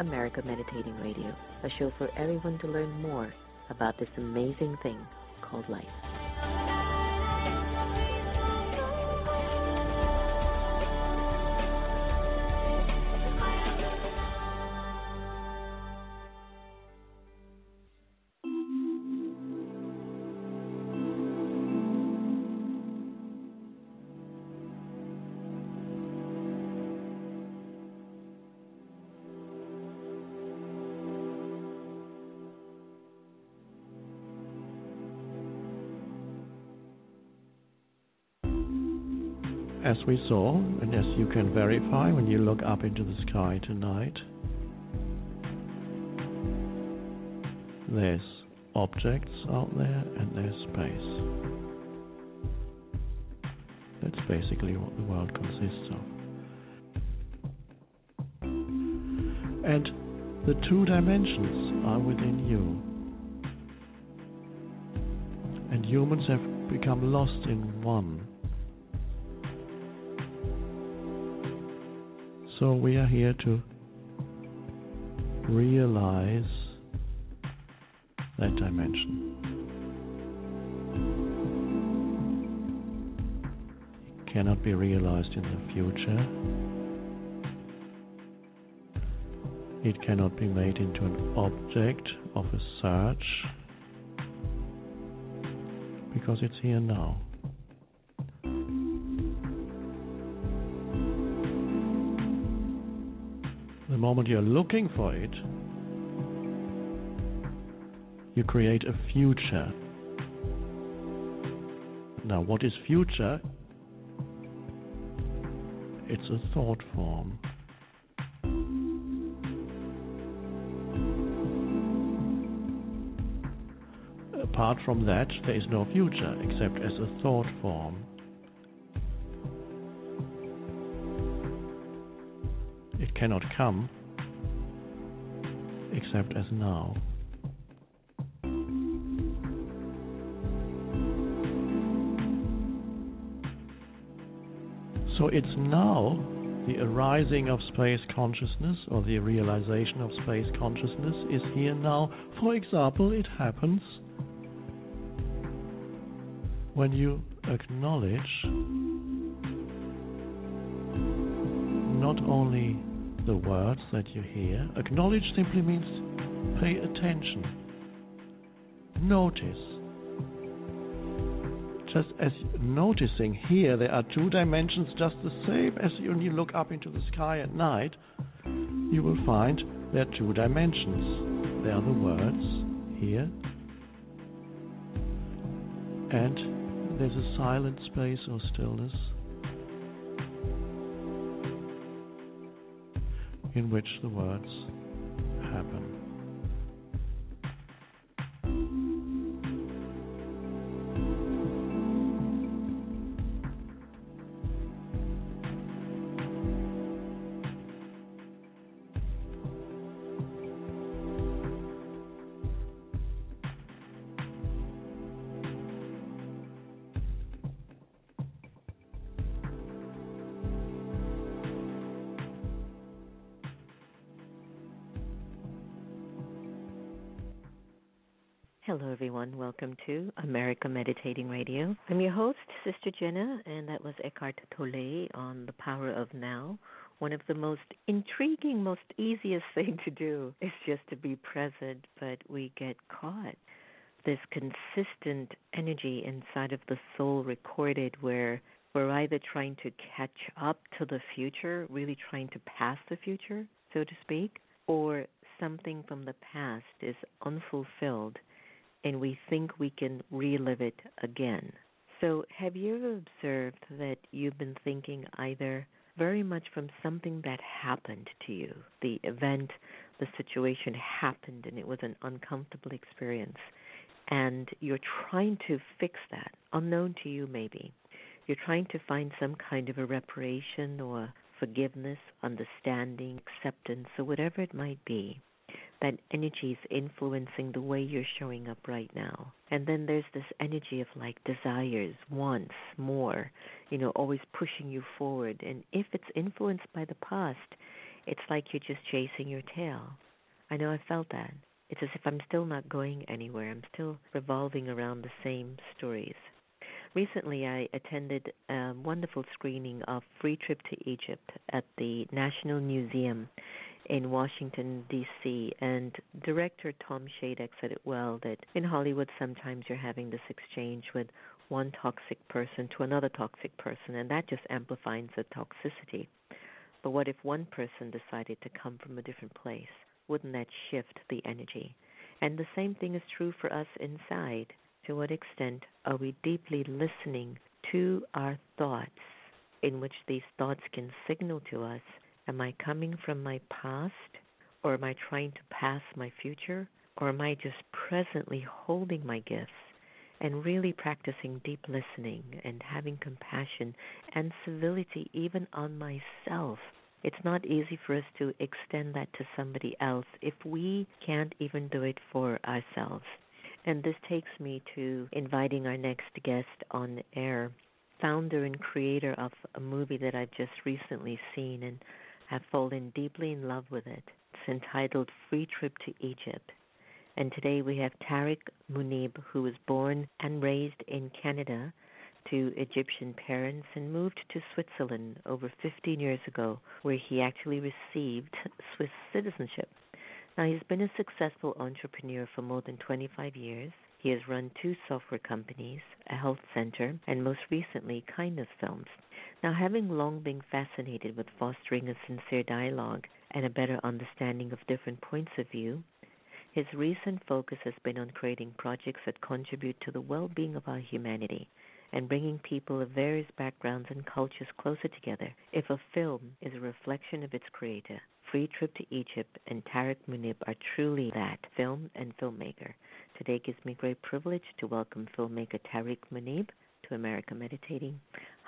America Meditating Radio, a show for everyone to learn more about this amazing thing called life. As we saw, and as you can verify when you look up into the sky tonight, there's objects out there and there's space. That's basically what the world consists of. And the two dimensions are within you. And humans have become lost in one. So we are here to realize that dimension. It cannot be realized in the future. It cannot be made into an object of a search because it's here now. Moment you're looking for it, you create a future. Now, what is future? It's a thought form. Apart from that, there is no future except as a thought form. It cannot come except as now. So it's now the arising of space consciousness or the realization of space consciousness is here now. For example, it happens when you acknowledge not only the words that you hear, acknowledge simply means pay attention, notice. Just as noticing here, there are two dimensions just the same as when you look up into the sky at night, you will find there are two dimensions. There are the words here, and there's a silent space or stillness in which the words Welcome to America Meditating Radio. I'm your host, Sister Jenna, and that was Eckhart Tolle on the power of now. One of the most intriguing, most easiest thing to do is just to be present, but we get caught. This consistent energy inside of the soul recorded where we're either trying to catch up to the future, really trying to pass the future, so to speak, or something from the past is unfulfilled and we think we can relive it again. So, have you observed that you've been thinking either very much from something that happened to you. The event, the situation happened, and it was an uncomfortable experience. And you're trying to fix that, unknown to you maybe. You're trying to find some kind of a reparation or forgiveness, understanding, acceptance, or whatever it might be that energy is influencing the way you're showing up right now. And then there's this energy of like desires, wants, more, you know, always pushing you forward. And if it's influenced by the past, it's like you're just chasing your tail. I know I felt that. It's as if I'm still not going anywhere. I'm still revolving around the same stories. Recently, I attended a wonderful screening of Free Trip to Egypt at the National Museum in Washington, D.C. And director Tom Shadyac said it well that in Hollywood, sometimes you're having this exchange with one toxic person to another toxic person, and that just amplifies the toxicity. But what if one person decided to come from a different place? Wouldn't that shift the energy? And the same thing is true for us inside. To what extent are we deeply listening to our thoughts, in which these thoughts can signal to us Am I coming from my past, or am I trying to pass my future, or am I just presently holding my gifts and really practicing deep listening and having compassion and civility even on myself? It's not easy for us to extend that to somebody else if we can't even do it for ourselves. And this takes me to inviting our next guest on air, founder and creator of a movie that I've just recently seen. And have fallen deeply in love with it. It's entitled Free Trip to Egypt. And today we have Tarek Mounib, who was born and raised in Canada to Egyptian parents and moved to Switzerland over 15 years ago, where he actually received Swiss citizenship. Now, he's been a successful entrepreneur for more than 25 years. He has run two software companies, a health center, and most recently, Kindness Films. Now, having long been fascinated with fostering a sincere dialogue and a better understanding of different points of view, his recent focus has been on creating projects that contribute to the well being of our humanity and bringing people of various backgrounds and cultures closer together. If a film is a reflection of its creator, Free Trip to Egypt and Tarek Mounib are truly that film and filmmaker. Today gives me great privilege to welcome filmmaker Tarek Mounib to America Meditating.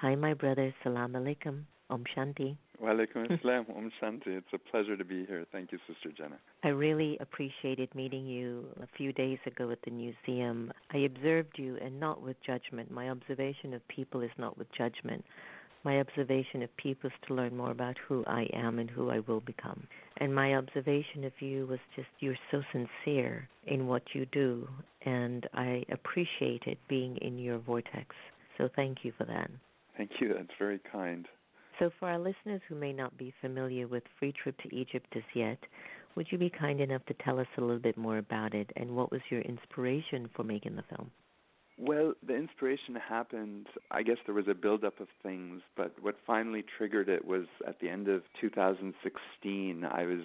Hi, my brother. Salam alaikum. Om Shanti. Walaikum assalam. Om Shanti. It's a pleasure to be here. Thank you, Sister Jenna. I really appreciated meeting you a few days ago at the museum. I observed you, and not with judgment. My observation of people is not with judgment. My observation of people is to learn more about who I am and who I will become. And my observation of you was just you're so sincere in what you do, and I appreciated being in your vortex. So thank you for that. Thank you. That's very kind. So, for our listeners who may not be familiar with Free Trip to Egypt as yet, would you be kind enough to tell us a little bit more about it and what was your inspiration for making the film? Well, the inspiration happened, I guess there was a buildup of things, but what finally triggered it was at the end of 2016. I was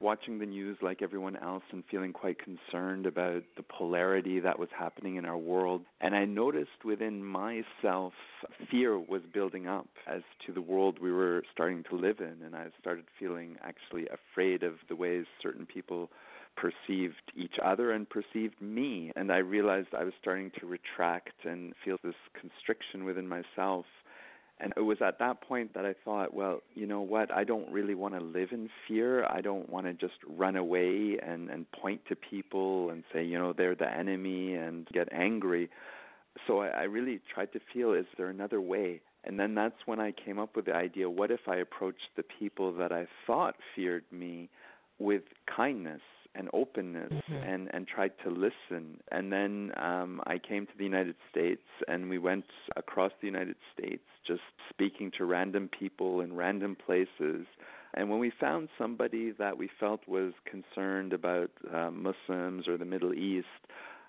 watching the news like everyone else and feeling quite concerned about the polarity that was happening in our world. And I noticed within myself fear was building up as to the world we were starting to live in. And I started feeling actually afraid of the ways certain people perceived each other and perceived me. And I realized I was starting to retract and feel this constriction within myself and it was at that point that I thought, well, you know what? I don't really want to live in fear. I don't want to just run away and and point to people and say, you know, they're the enemy and get angry. So I, I really tried to feel, is there another way? And then that's when I came up with the idea, what if I approached the people that I thought feared me with kindness and openness mm-hmm. and and tried to listen and then um I came to the United States and we went across the United States just speaking to random people in random places and when we found somebody that we felt was concerned about uh, Muslims or the Middle East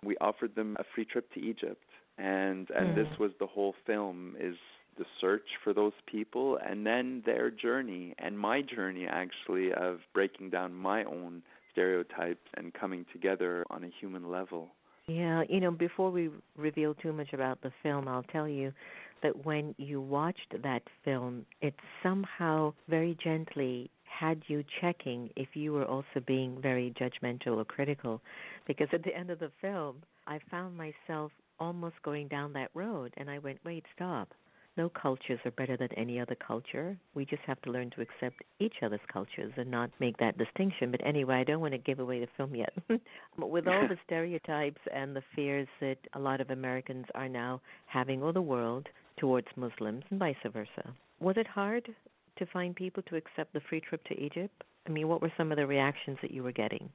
we offered them a free trip to Egypt and and mm. this was the whole film is the search for those people and then their journey and my journey actually of breaking down my own stereotypes and coming together on a human level. Yeah, you know, before we reveal too much about the film, I'll tell you that when you watched that film, it somehow very gently had you checking if you were also being very judgmental or critical. Because at the end of the film, I found myself almost going down that road, and I went, wait, stop. No cultures are better than any other culture. We just have to learn to accept each other's cultures and not make that distinction. But anyway, I don't want to give away the film yet. With all the stereotypes and the fears that a lot of Americans are now having, or the world, towards Muslims and vice versa, was it hard to find people to accept the free trip to Egypt? I mean, what were some of the reactions that you were getting?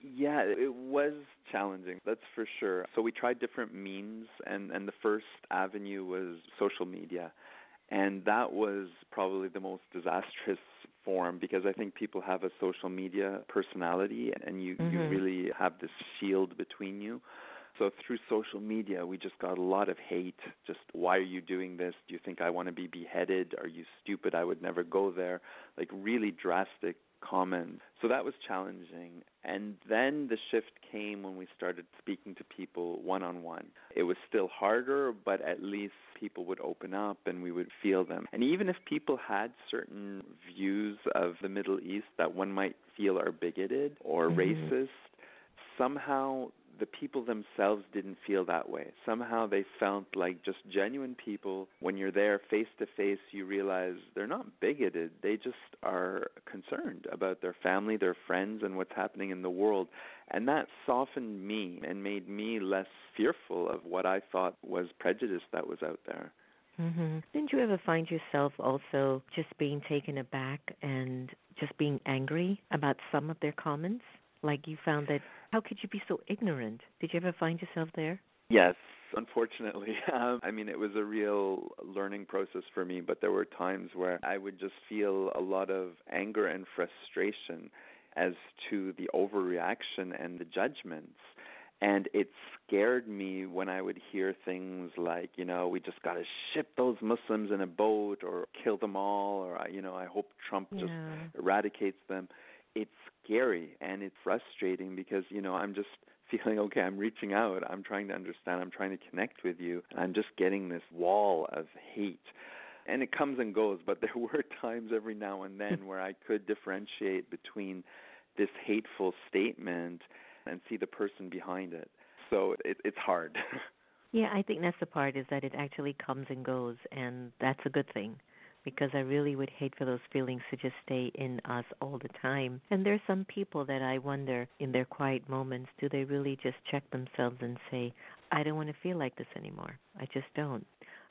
Yeah, it was challenging, that's for sure. So we tried different means, and, and the first avenue was social media. And that was probably the most disastrous form because I think people have a social media personality and you, mm-hmm. you really have this shield between you. So through social media, we just got a lot of hate. Just why are you doing this? Do you think I want to be beheaded? Are you stupid? I would never go there. Like really drastic comments. So that was challenging. And then the shift came when we started speaking to people one on one. It was still harder, but at least people would open up and we would feel them. And even if people had certain views of the Middle East that one might feel are bigoted or mm-hmm. racist, somehow the people themselves didn't feel that way. Somehow they felt like just genuine people. When you're there face to face, you realize they're not bigoted. They just are concerned about their family, their friends, and what's happening in the world. And that softened me and made me less fearful of what I thought was prejudice that was out there. Mm-hmm. Didn't you ever find yourself also just being taken aback and just being angry about some of their comments? Like you found that how could you be so ignorant? Did you ever find yourself there? Yes, unfortunately. Um, I mean, it was a real learning process for me, but there were times where I would just feel a lot of anger and frustration as to the overreaction and the judgments. And it scared me when I would hear things like, you know, we just got to ship those Muslims in a boat or kill them all, or, you know, I hope Trump yeah. just eradicates them it's scary and it's frustrating because you know I'm just feeling okay I'm reaching out I'm trying to understand I'm trying to connect with you and I'm just getting this wall of hate. And it comes and goes but there were times every now and then where I could differentiate between this hateful statement and see the person behind it. So it, it's hard. Yeah I think that's the part is that it actually comes and goes and that's a good thing because I really would hate for those feelings to just stay in us all the time. And there's some people that I wonder in their quiet moments, do they really just check themselves and say, I don't want to feel like this anymore. I just don't.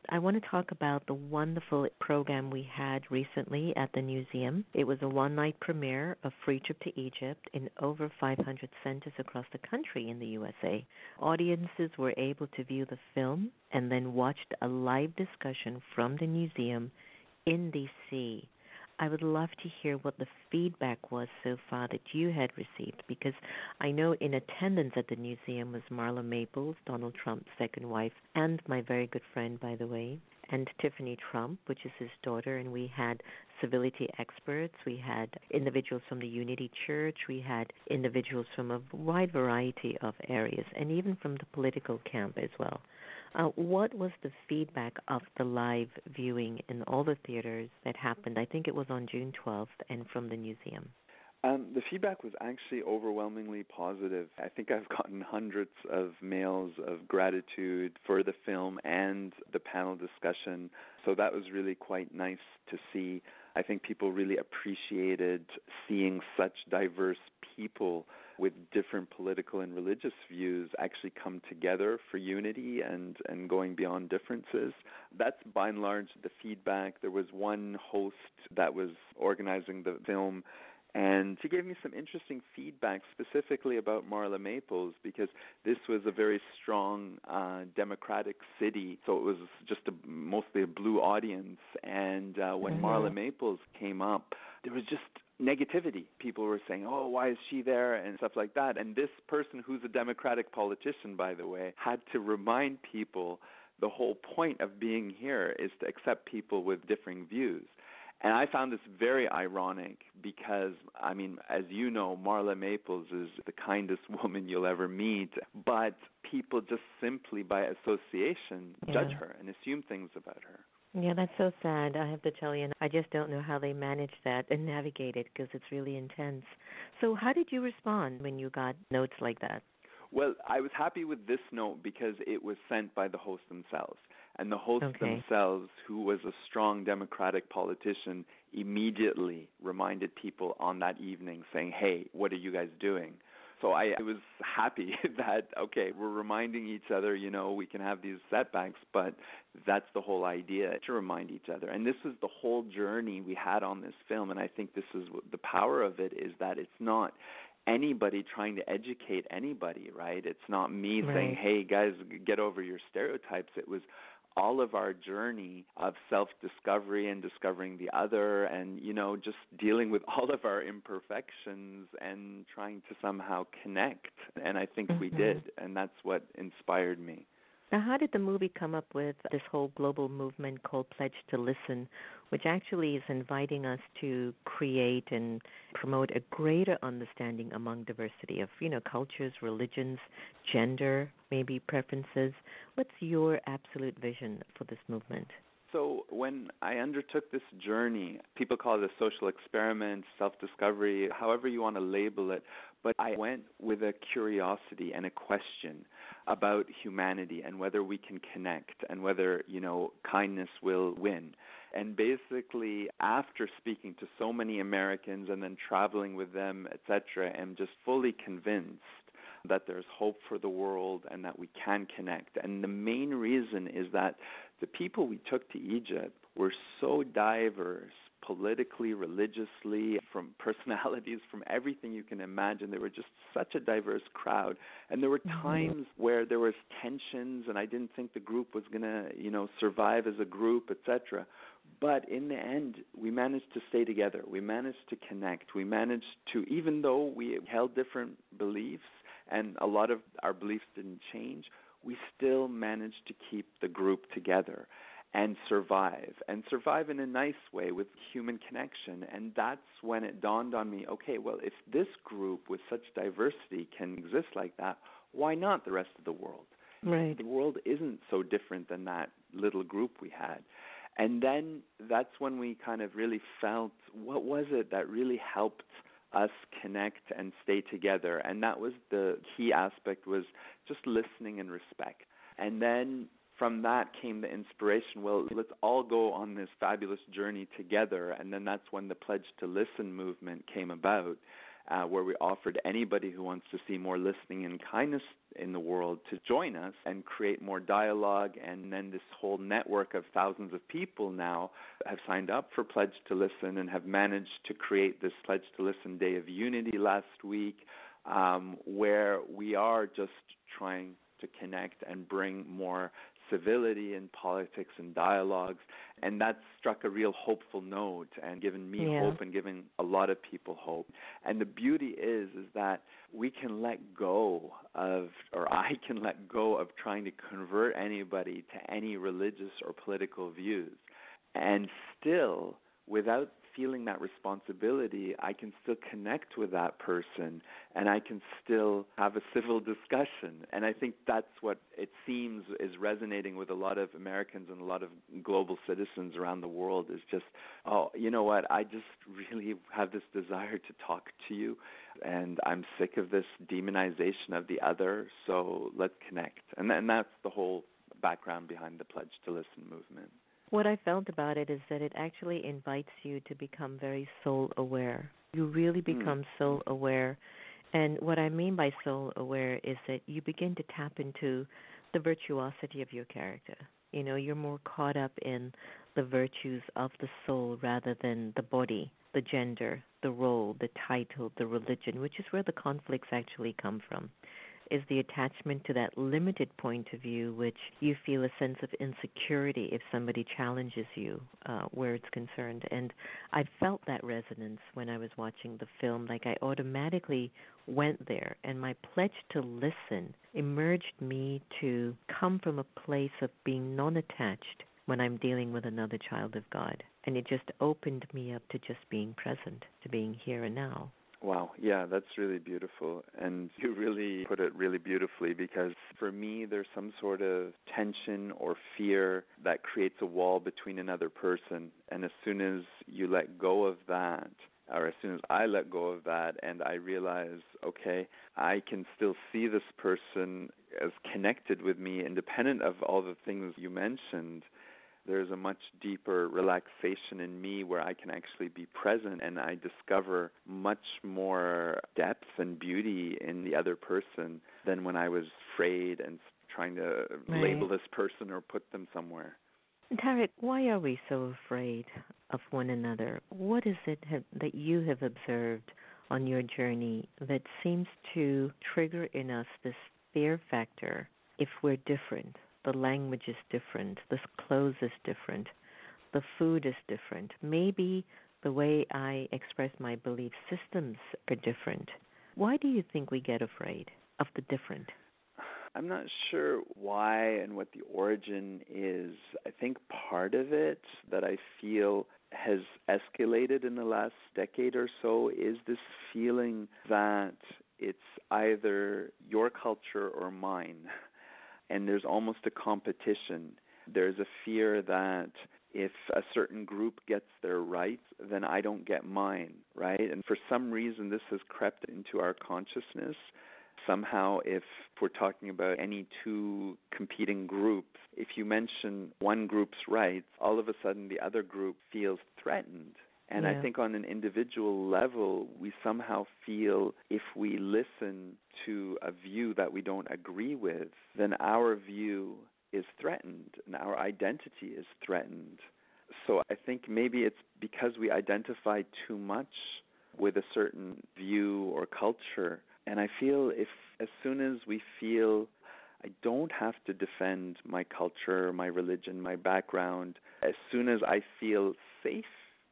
I want to talk about the wonderful program we had recently at the museum. It was a one night premiere of Free Trip to Egypt in over 500 centers across the country in the USA. Audiences were able to view the film and then watched a live discussion from the museum in DC. I would love to hear what the feedback was so far that you had received because I know in attendance at the museum was Marla Maples, Donald Trump's second wife, and my very good friend, by the way, and Tiffany Trump, which is his daughter, and we had civility experts, we had individuals from the Unity Church, we had individuals from a wide variety of areas, and even from the political camp as well. Uh, what was the feedback of the live viewing in all the theaters that happened? I think it was on June 12th, and from the museum. Um, the feedback was actually overwhelmingly positive. I think I've gotten hundreds of mails of gratitude for the film and the panel discussion. So that was really quite nice to see. I think people really appreciated seeing such diverse people with different political and religious views actually come together for unity and, and going beyond differences. That's by and large the feedback. There was one host that was organizing the film and she gave me some interesting feedback specifically about Marla Maples because this was a very strong uh, democratic city, so it was just a, mostly a blue audience. And uh, when mm-hmm. Marla Maples came up, there was just negativity. People were saying, "Oh, why is she there?" and stuff like that. And this person, who's a Democratic politician, by the way, had to remind people the whole point of being here is to accept people with differing views. And I found this very ironic because, I mean, as you know, Marla Maples is the kindest woman you'll ever meet, but people just simply by association Yeah. judge her and assume things about her. Yeah, that's so sad. I have to tell you, and I just don't know how they manage that and navigate it because it's really intense. So, how did you respond when you got notes like that? Well, I was happy with this note because it was sent by the host themselves. And the host Okay. themselves, who was a strong Democratic politician, immediately reminded people on that evening saying, hey, what are you guys doing? So I, I was happy that, okay, we're reminding each other, you know, we can have these setbacks, but that's the whole idea to remind each other. And this was the whole journey we had on this film. And I think this is what, the power of it is that it's not anybody trying to educate anybody, right? It's not me saying, "Hey guys, get over your stereotypes." It was all of our journey of self-discovery and discovering the other and you know just dealing with all of our imperfections and trying to somehow connect and I think we Mhm. did and that's what inspired me. Now, how did the movie come up with this whole global movement called Pledge to Listen, which actually is inviting us to create and promote a greater understanding among diversity of, you know, cultures, religions, gender, maybe preferences? What's your absolute vision for this movement? So when I undertook this journey, people call it a social experiment, self-discovery, however you want to label it, but I went with a curiosity and a question about humanity and whether we can connect and whether, you know, kindness will win. And basically after speaking to so many Americans and then traveling with them, etc., I'm just fully convinced that there's hope for the world and that we can connect. And the main reason is that the people we took to Egypt were so diverse politically, religiously, from personalities, from everything you can imagine. They were just such a diverse crowd. And there were Mhm. times where there was tensions and I didn't think the group was going to, you know, survive as a group, etc. But in the end, we managed to stay together. We managed to connect. We managed to even though we held different beliefs and a lot of our beliefs didn't change, we still managed to keep the group together and survive and survive in a nice way with human connection. And that's when it dawned on me okay well if this group with such diversity can exist like that why not the rest of the world? Right. the world isn't so different than that little group we had. And then that's when we kind of really felt what was it that really helped us connect and stay together. And that was the key aspect was just listening and respect. And then from that came the inspiration well let's all go on this fabulous journey together. And then that's when the pledge to listen movement came about uh, where we offered anybody who wants to see more listening and kindness in the world to join us and create more dialogue. And then this whole network of thousands of people now have signed up for Pledge to Listen and have managed to create this Pledge to Listen Day of Unity last week, um, where we are just trying to connect and bring more civility in politics and dialogues and that struck a real hopeful note and given me Yeah. hope and given a lot of people hope and the beauty is is that we can let go of or I can let go of trying to convert anybody to any religious or political views and still without feeling that responsibility I can still connect with that person and I can still have a civil discussion. And I think that's what it seems is resonating with a lot of Americans and a lot of global citizens around the world is just oh you know what? I just really have this desire to talk to you and I'm sick of this demonization of the other. So let's connect. And and that's the whole background behind the pledge to listen movement What I felt about it is that it actually invites you to become very soul aware. You really Hmm. become soul aware. And what I mean by soul aware is that you begin to tap into the virtuosity of your character. You know, you're more caught up in the virtues of the soul rather than the body, the gender, the role, the title, the religion, which is where the conflicts actually come from is the attachment to that limited point of view, which you feel a sense of insecurity if somebody challenges you uh, where it's concerned. And I felt that resonance when I was watching the film. Like I automatically went there, and my pledge to listen emerged me to come from a place of being non attached when I'm dealing with another child of God. And it just opened me up to just being present, to being here and now. Wow, yeah, that's really beautiful. And you really put it really beautifully because for me, there's some sort of tension or fear that creates a wall between another person. And as soon as you let go of that, or as soon as I let go of that and I realize, okay, I can still see this person as connected with me, independent of all the things you mentioned, there's a much deeper relaxation in me where I can actually be present and I discover much more depth and beauty in the other person than when I was afraid and trying to right. label this person or put them somewhere. Tarek, why are we so afraid of one another? What is it have, that you have observed on your journey that seems to trigger in us this fear factor if we're different? The language is different, the clothes is different, the food is different. Maybe the way I express my belief systems are different. Why do you think we get afraid of the different? I'm not sure why and what the origin is. I think part of it that I feel has escalated in the last decade or so is this feeling that it's either your culture or mine and there's almost a competition. There's a fear that if a certain group gets their rights, then I don't get mine, right? And for some reason, this has crept into our consciousness. Somehow, if we're talking about any two competing groups, if you mention one group's rights, all of a sudden the other group feels threatened. And yeah. I think on an individual level, we somehow feel if we listen to a view that we don't agree with, then our view is threatened and our identity is threatened. So I think maybe it's because we identify too much with a certain view or culture. And I feel if as soon as we feel I don't have to defend my culture, my religion, my background, as soon as I feel safe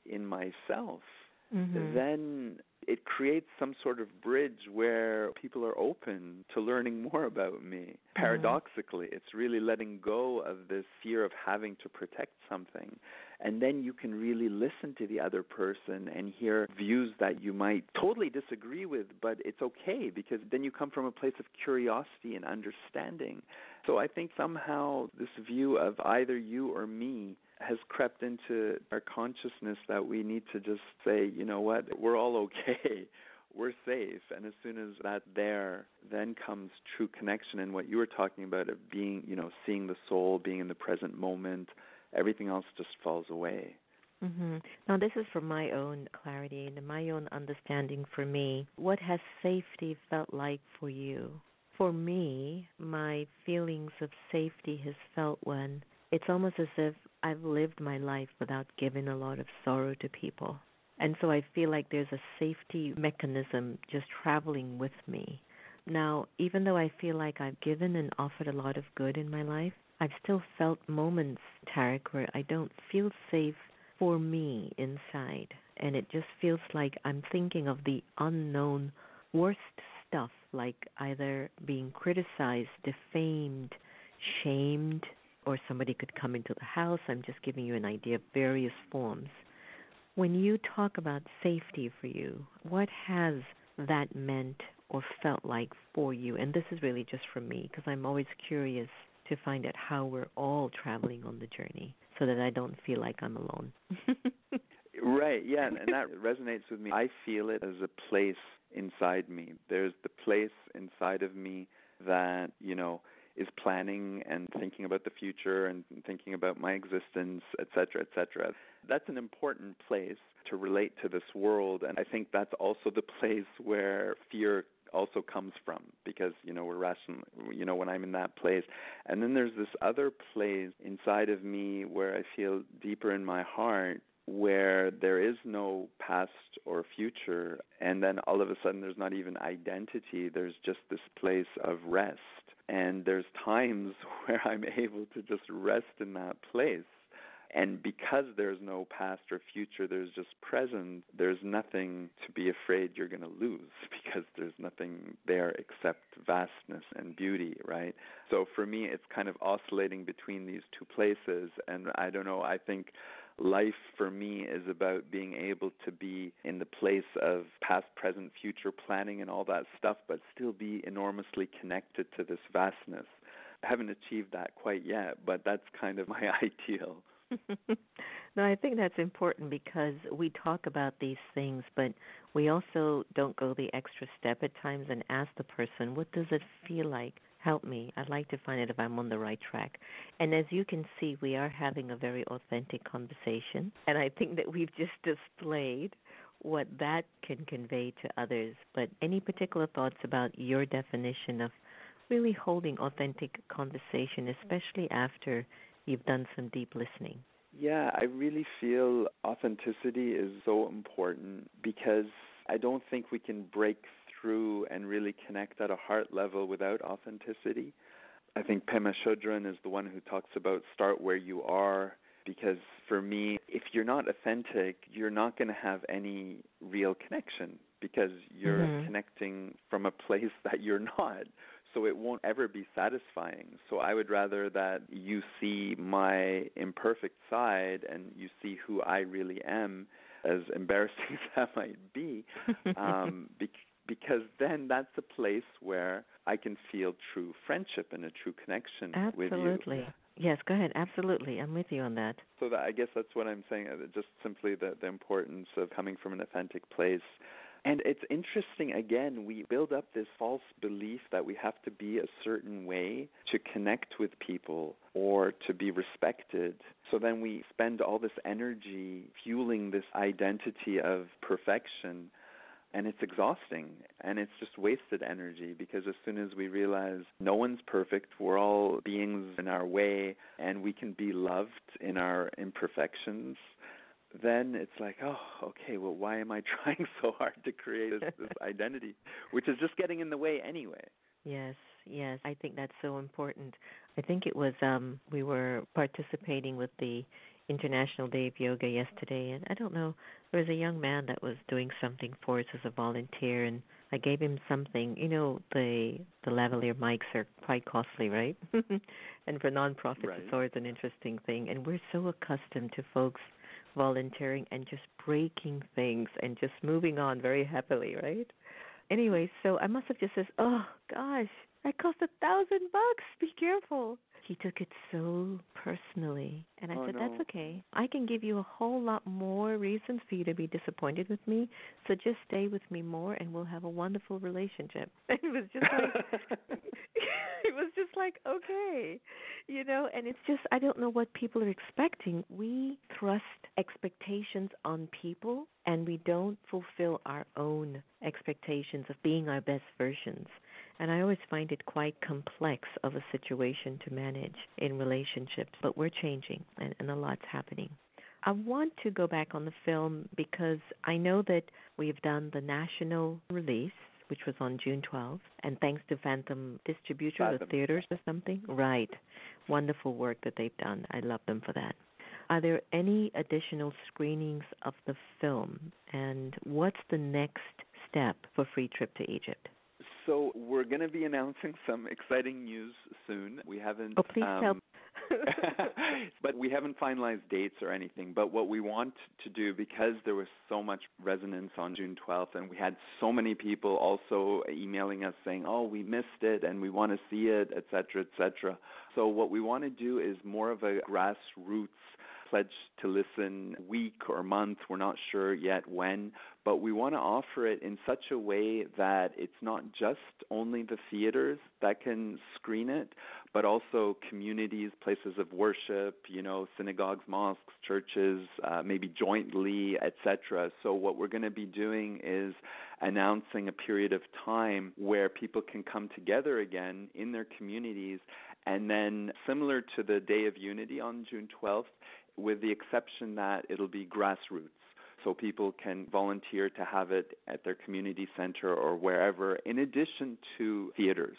in myself, mm-hmm. then it creates some sort of bridge where people are open to learning more about me. Mm-hmm. Paradoxically, it's really letting go of this fear of having to protect something. And then you can really listen to the other person and hear views that you might totally disagree with, but it's okay because then you come from a place of curiosity and understanding. So I think somehow this view of either you or me has crept into our consciousness that we need to just say, you know what, we're all okay. We're safe. And as soon as that's there, then comes true connection and what you were talking about of being, you know, seeing the soul, being in the present moment, everything else just falls away. Mm-hmm. Now, this is from my own clarity and my own understanding for me. What has safety felt like for you? For me, my feelings of safety has felt when it's almost as if I've lived my life without giving a lot of sorrow to people. And so I feel like there's a safety mechanism just traveling with me. Now, even though I feel like I've given and offered a lot of good in my life, I've still felt moments, Tarek, where I don't feel safe for me inside. And it just feels like I'm thinking of the unknown worst stuff, like either being criticized, defamed, shamed, or somebody could come into the house. I'm just giving you an idea of various forms. When you talk about safety for you, what has that meant or felt like for you? And this is really just for me because I'm always curious to find out how we're all traveling on the journey so that I don't feel like I'm alone. right, yeah, and that resonates with me. I feel it as a place inside me. There's the place inside of me that, you know, is planning and thinking about the future and thinking about my existence, etc., etc. That's an important place to relate to this world, and I think that's also the place where fear also comes from because you know we're rational you know when i'm in that place and then there's this other place inside of me where i feel deeper in my heart where there is no past or future, and then all of a sudden there's not even identity, there's just this place of rest. And there's times where I'm able to just rest in that place. And because there's no past or future, there's just present, there's nothing to be afraid you're going to lose because there's nothing there except vastness and beauty, right? So for me, it's kind of oscillating between these two places. And I don't know, I think life for me is about being able to be in the place of past, present, future planning and all that stuff, but still be enormously connected to this vastness. I haven't achieved that quite yet, but that's kind of my ideal. no, I think that's important because we talk about these things, but we also don't go the extra step at times and ask the person, what does it feel like? Help me. I'd like to find out if I'm on the right track. And as you can see, we are having a very authentic conversation. And I think that we've just displayed what that can convey to others. But any particular thoughts about your definition of really holding authentic conversation, especially after you've done some deep listening? Yeah, I really feel authenticity is so important because I don't think we can break through and really connect at a heart level without authenticity. I think Pema Chodron is the one who talks about start where you are because for me, if you're not authentic, you're not going to have any real connection because you're mm-hmm. connecting from a place that you're not so it won't ever be satisfying. So I would rather that you see my imperfect side and you see who I really am, as embarrassing as that might be, um, be- because then that's a place where I can feel true friendship and a true connection Absolutely. with you. Absolutely. Yes, go ahead. Absolutely, I'm with you on that. So that, I guess that's what I'm saying. Uh, just simply the the importance of coming from an authentic place and it's interesting, again, we build up this false belief that we have to be a certain way to connect with people or to be respected. So then we spend all this energy fueling this identity of perfection. And it's exhausting and it's just wasted energy because as soon as we realize no one's perfect, we're all beings in our way, and we can be loved in our imperfections, then it's like, oh, okay, well, why am I trying so hard to create this, this identity, which is just getting in the way anyway? Yes, yes, I think that's so important. I think it was um we were participating with the International Day of Yoga yesterday, and I don't know, there was a young man that was doing something for us as a volunteer, and I gave him something. You know, the the lavalier mics are quite costly, right? and for nonprofits, right. it's always an interesting thing, and we're so accustomed to folks volunteering and just breaking things and just moving on very happily, right? Anyway, so I must have just said, "Oh gosh, that cost a thousand bucks. Be careful." He took it so personally, and I oh, said, no. "That's okay. I can give you a whole lot more reasons for you to be disappointed with me. So just stay with me more, and we'll have a wonderful relationship." it was just like, it was just like, okay, you know. And it's just I don't know what people are expecting. We thrust expectations on people, and we don't fulfill our own expectations of being our best versions. And I always find it quite complex of a situation to manage in relationships, but we're changing and, and a lot's happening. I want to go back on the film because I know that we've done the national release, which was on June 12th, and thanks to Phantom Distributor, Fathom. the theaters or something. Right. Wonderful work that they've done. I love them for that. Are there any additional screenings of the film? And what's the next step for Free Trip to Egypt? So we're going to be announcing some exciting news soon. We haven't. Oh, please um, but we haven't finalized dates or anything. But what we want to do, because there was so much resonance on June 12th, and we had so many people also emailing us saying, "Oh, we missed it, and we want to see it," etc., etc. So what we want to do is more of a grassroots pledge to listen week or month. We're not sure yet when, but we want to offer it in such a way that it's not just only the theaters that can screen it, but also communities, places of worship, you know, synagogues, mosques, churches, uh, maybe jointly, etc. So what we're going to be doing is announcing a period of time where people can come together again in their communities and then similar to the Day of Unity on June 12th, with the exception that it'll be grassroots. So people can volunteer to have it at their community center or wherever, in addition to theaters.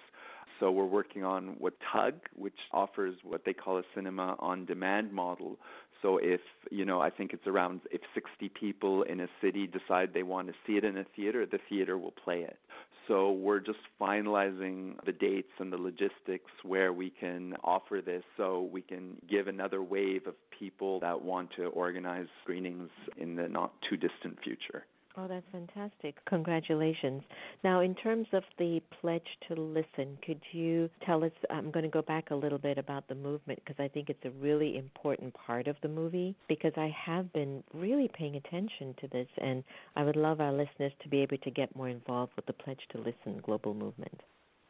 So we're working on what Tugg, which offers what they call a cinema on demand model. So if, you know, I think it's around if 60 people in a city decide they want to see it in a theater, the theater will play it. So we're just finalizing the dates and the logistics where we can offer this so we can give another wave of people that want to organize screenings in the not too distant future. Oh, that's fantastic. Congratulations. Now, in terms of the pledge to listen, could you tell us? I'm going to go back a little bit about the movement because I think it's a really important part of the movie because I have been really paying attention to this and I would love our listeners to be able to get more involved with the Pledge to Listen global movement.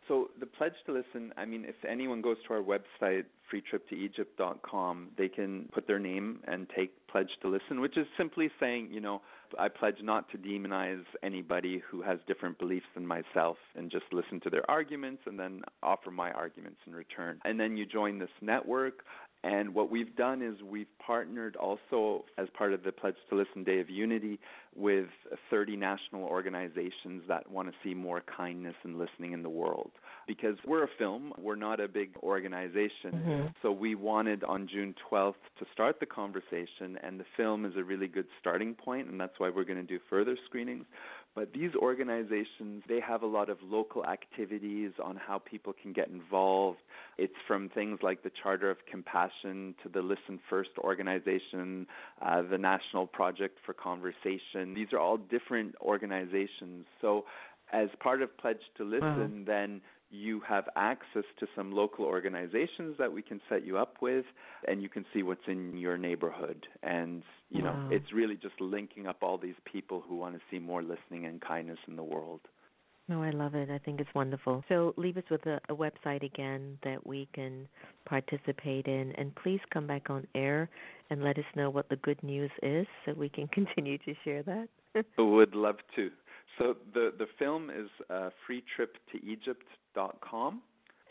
So the pledge to listen, I mean, if anyone goes to our website, freetriptoegypt.com, they can put their name and take pledge to listen, which is simply saying, you know, I pledge not to demonize anybody who has different beliefs than myself and just listen to their arguments and then offer my arguments in return. And then you join this network. And what we've done is we've partnered also as part of the Pledge to Listen Day of Unity with 30 national organizations that want to see more kindness and listening in the world. Because we're a film, we're not a big organization. Mm-hmm. So we wanted on June 12th to start the conversation, and the film is a really good starting point, and that's why we're going to do further screenings. But these organizations, they have a lot of local activities on how people can get involved. It's from things like the Charter of Compassion to the Listen First organization, uh, the National Project for Conversation. These are all different organizations. So as part of Pledge to Listen, wow. then you have access to some local organizations that we can set you up with and you can see what's in your neighborhood and you wow. know it's really just linking up all these people who want to see more listening and kindness in the world no, I love it. I think it's wonderful. So leave us with a, a website again that we can participate in, and please come back on air and let us know what the good news is, so we can continue to share that. Would love to. So the the film is uh, freetriptoegypt.com.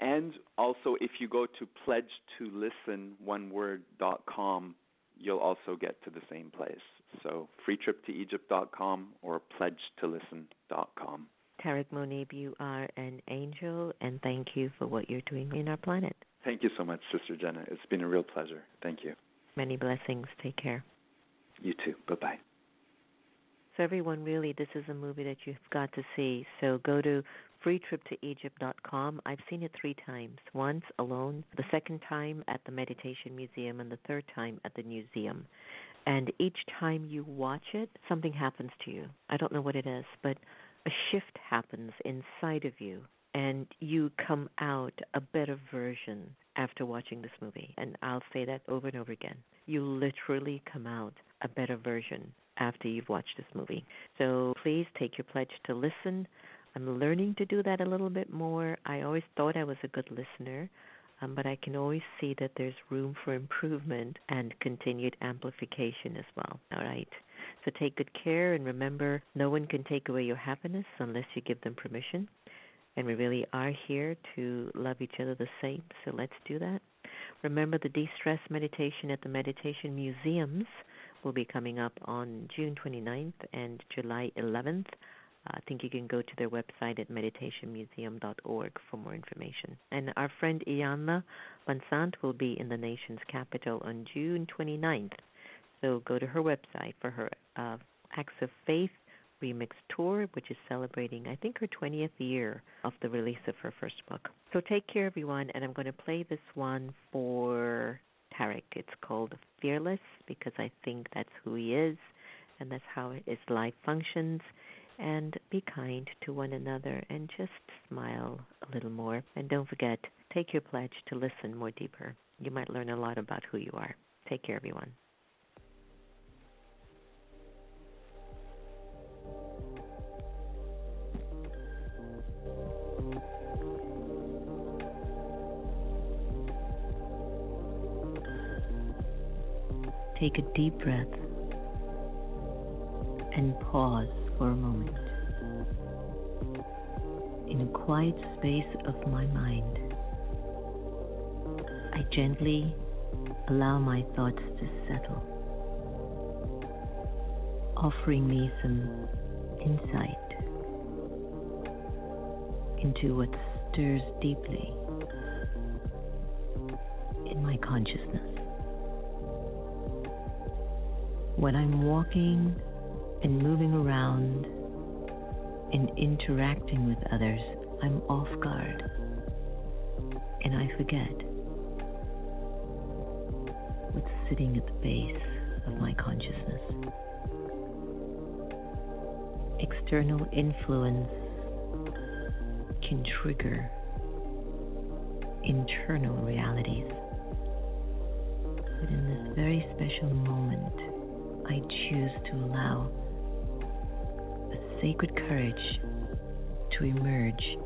And also, if you go to pledge to listen one word dot com, you'll also get to the same place. So freetriptoegypt.com or pledge to listen dot com. Tarek Mounib, you are an angel, and thank you for what you're doing in our planet. Thank you so much, Sister Jenna. It's been a real pleasure. Thank you. Many blessings. Take care. You too. Bye bye. So, everyone, really, this is a movie that you've got to see. So, go to freetriptoegypt.com. I've seen it three times once alone, the second time at the Meditation Museum, and the third time at the museum. And each time you watch it, something happens to you. I don't know what it is, but a shift happens inside of you, and you come out a better version after watching this movie. And I'll say that over and over again. You literally come out a better version after you've watched this movie. So please take your pledge to listen. I'm learning to do that a little bit more. I always thought I was a good listener, um, but I can always see that there's room for improvement and continued amplification as well. All right. So take good care and remember no one can take away your happiness unless you give them permission. And we really are here to love each other the same. So let's do that. Remember the de stress meditation at the Meditation Museums will be coming up on June 29th and July 11th. I think you can go to their website at meditationmuseum.org for more information. And our friend Iyanla Vanzant will be in the nation's capital on June 29th. So go to her website for her uh, Acts of Faith Remix Tour, which is celebrating, I think, her 20th year of the release of her first book. So take care, everyone, and I'm going to play this one for Tarek. It's called Fearless because I think that's who he is and that's how his life functions. And be kind to one another and just smile a little more. And don't forget, take your pledge to listen more deeper. You might learn a lot about who you are. Take care, everyone. take a deep breath and pause for a moment. In a quiet space of my mind, I gently allow my thoughts to settle, offering me some insight into what stirs deeply in my consciousness. when I'm walking and moving around and interacting with others, I'm off guard and I forget what's sitting at the base of my consciousness. External influence can trigger internal realities. But in this very special moment, I choose to allow sacred courage to emerge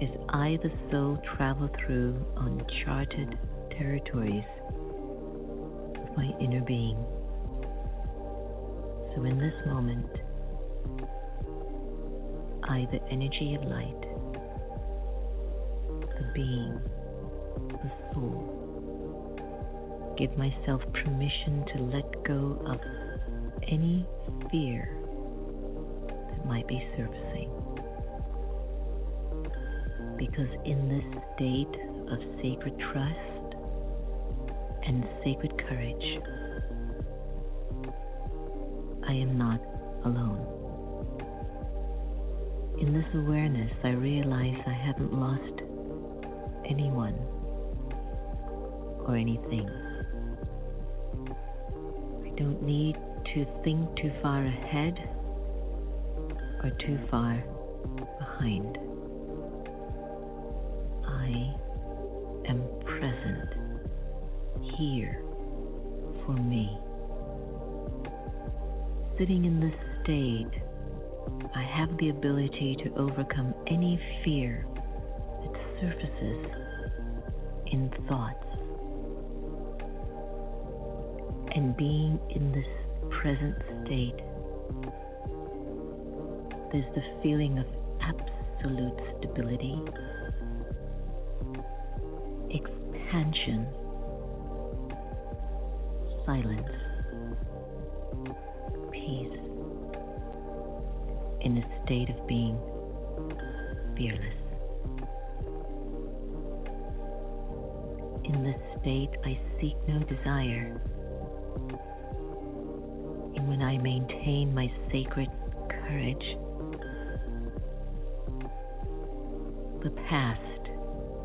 as I, the soul, travel through uncharted territories of my inner being. So in this moment, I, the energy of light, the being, the soul, give myself permission to let go of any fear might be surfacing. Because in this state of sacred trust and sacred courage, I am not alone. In this awareness, I realize I haven't lost anyone or anything. I don't need to think too far ahead or too far behind. I am present here for me. Sitting in this state, I have the ability to overcome any fear that surfaces in thoughts. And being in this present state, there's the feeling of absolute stability, expansion, silence, peace, in a state of being fearless. In this state, I seek no desire. And when I maintain my sacred courage, the past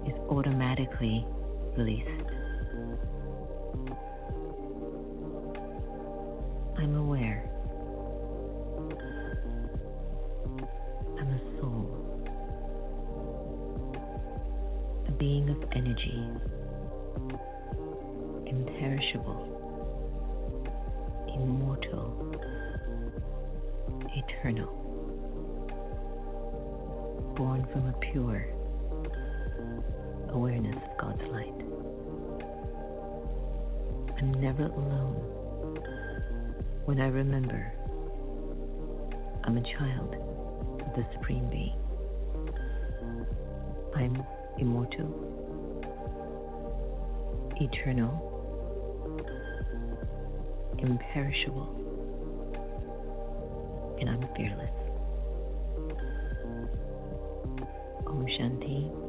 is automatically released. I'm aware. I'm a soul, a being of energy, imperishable, immortal, eternal, born from a pure awareness of God's light. I'm never alone when I remember I'm a child of the Supreme Being. I'm immortal, eternal, imperishable, and I'm fearless. Shanti.